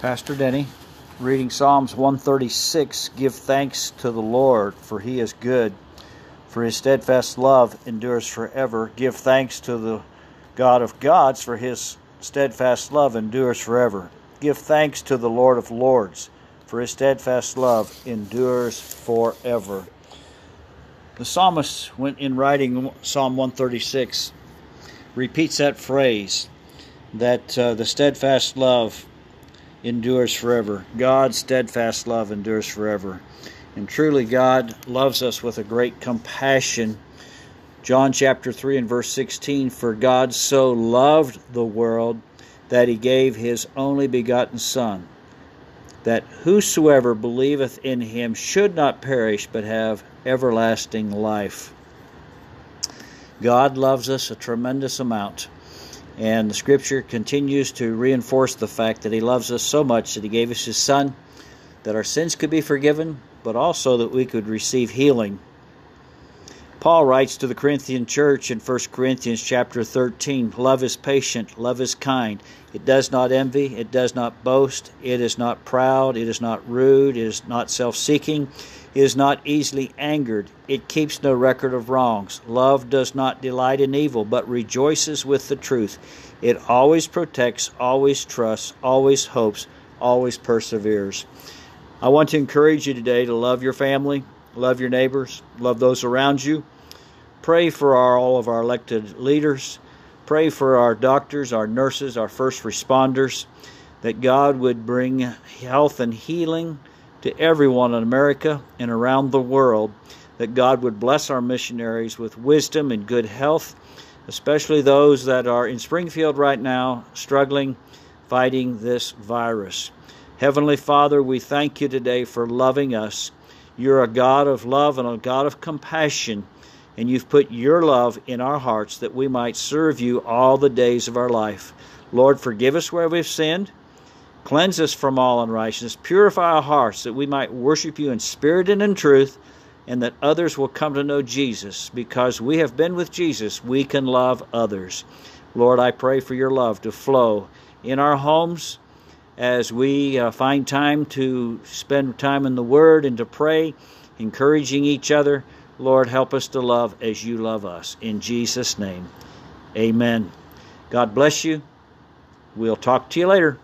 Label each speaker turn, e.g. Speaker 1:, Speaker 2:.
Speaker 1: Pastor Denny, reading Psalms 136 Give thanks to the Lord, for he is good, for his steadfast love endures forever. Give thanks to the God of gods, for his steadfast love endures forever. Give thanks to the Lord of lords, for his steadfast love endures forever. The psalmist, went in writing Psalm 136, repeats that phrase that uh, the steadfast love endures forever. God's steadfast love endures forever. And truly, God loves us with a great compassion. John chapter 3 and verse 16 For God so loved the world that he gave his only begotten Son, that whosoever believeth in him should not perish but have everlasting life. God loves us a tremendous amount. And the scripture continues to reinforce the fact that He loves us so much that He gave us His Son, that our sins could be forgiven, but also that we could receive healing. Paul writes to the Corinthian church in 1 Corinthians chapter 13 Love is patient, love is kind. It does not envy, it does not boast, it is not proud, it is not rude, it is not self seeking, it is not easily angered. It keeps no record of wrongs. Love does not delight in evil, but rejoices with the truth. It always protects, always trusts, always hopes, always perseveres. I want to encourage you today to love your family, love your neighbors, love those around you. Pray for our, all of our elected leaders. Pray for our doctors, our nurses, our first responders, that God would bring health and healing to everyone in America and around the world that God would bless our missionaries with wisdom and good health, especially those that are in Springfield right now struggling fighting this virus. Heavenly Father, we thank you today for loving us. You're a God of love and a God of compassion, and you've put your love in our hearts that we might serve you all the days of our life. Lord, forgive us where we've sinned. Cleanse us from all unrighteousness. Purify our hearts that we might worship you in spirit and in truth, and that others will come to know Jesus. Because we have been with Jesus, we can love others. Lord, I pray for your love to flow in our homes as we uh, find time to spend time in the Word and to pray, encouraging each other. Lord, help us to love as you love us. In Jesus' name, amen. God bless you. We'll talk to you later.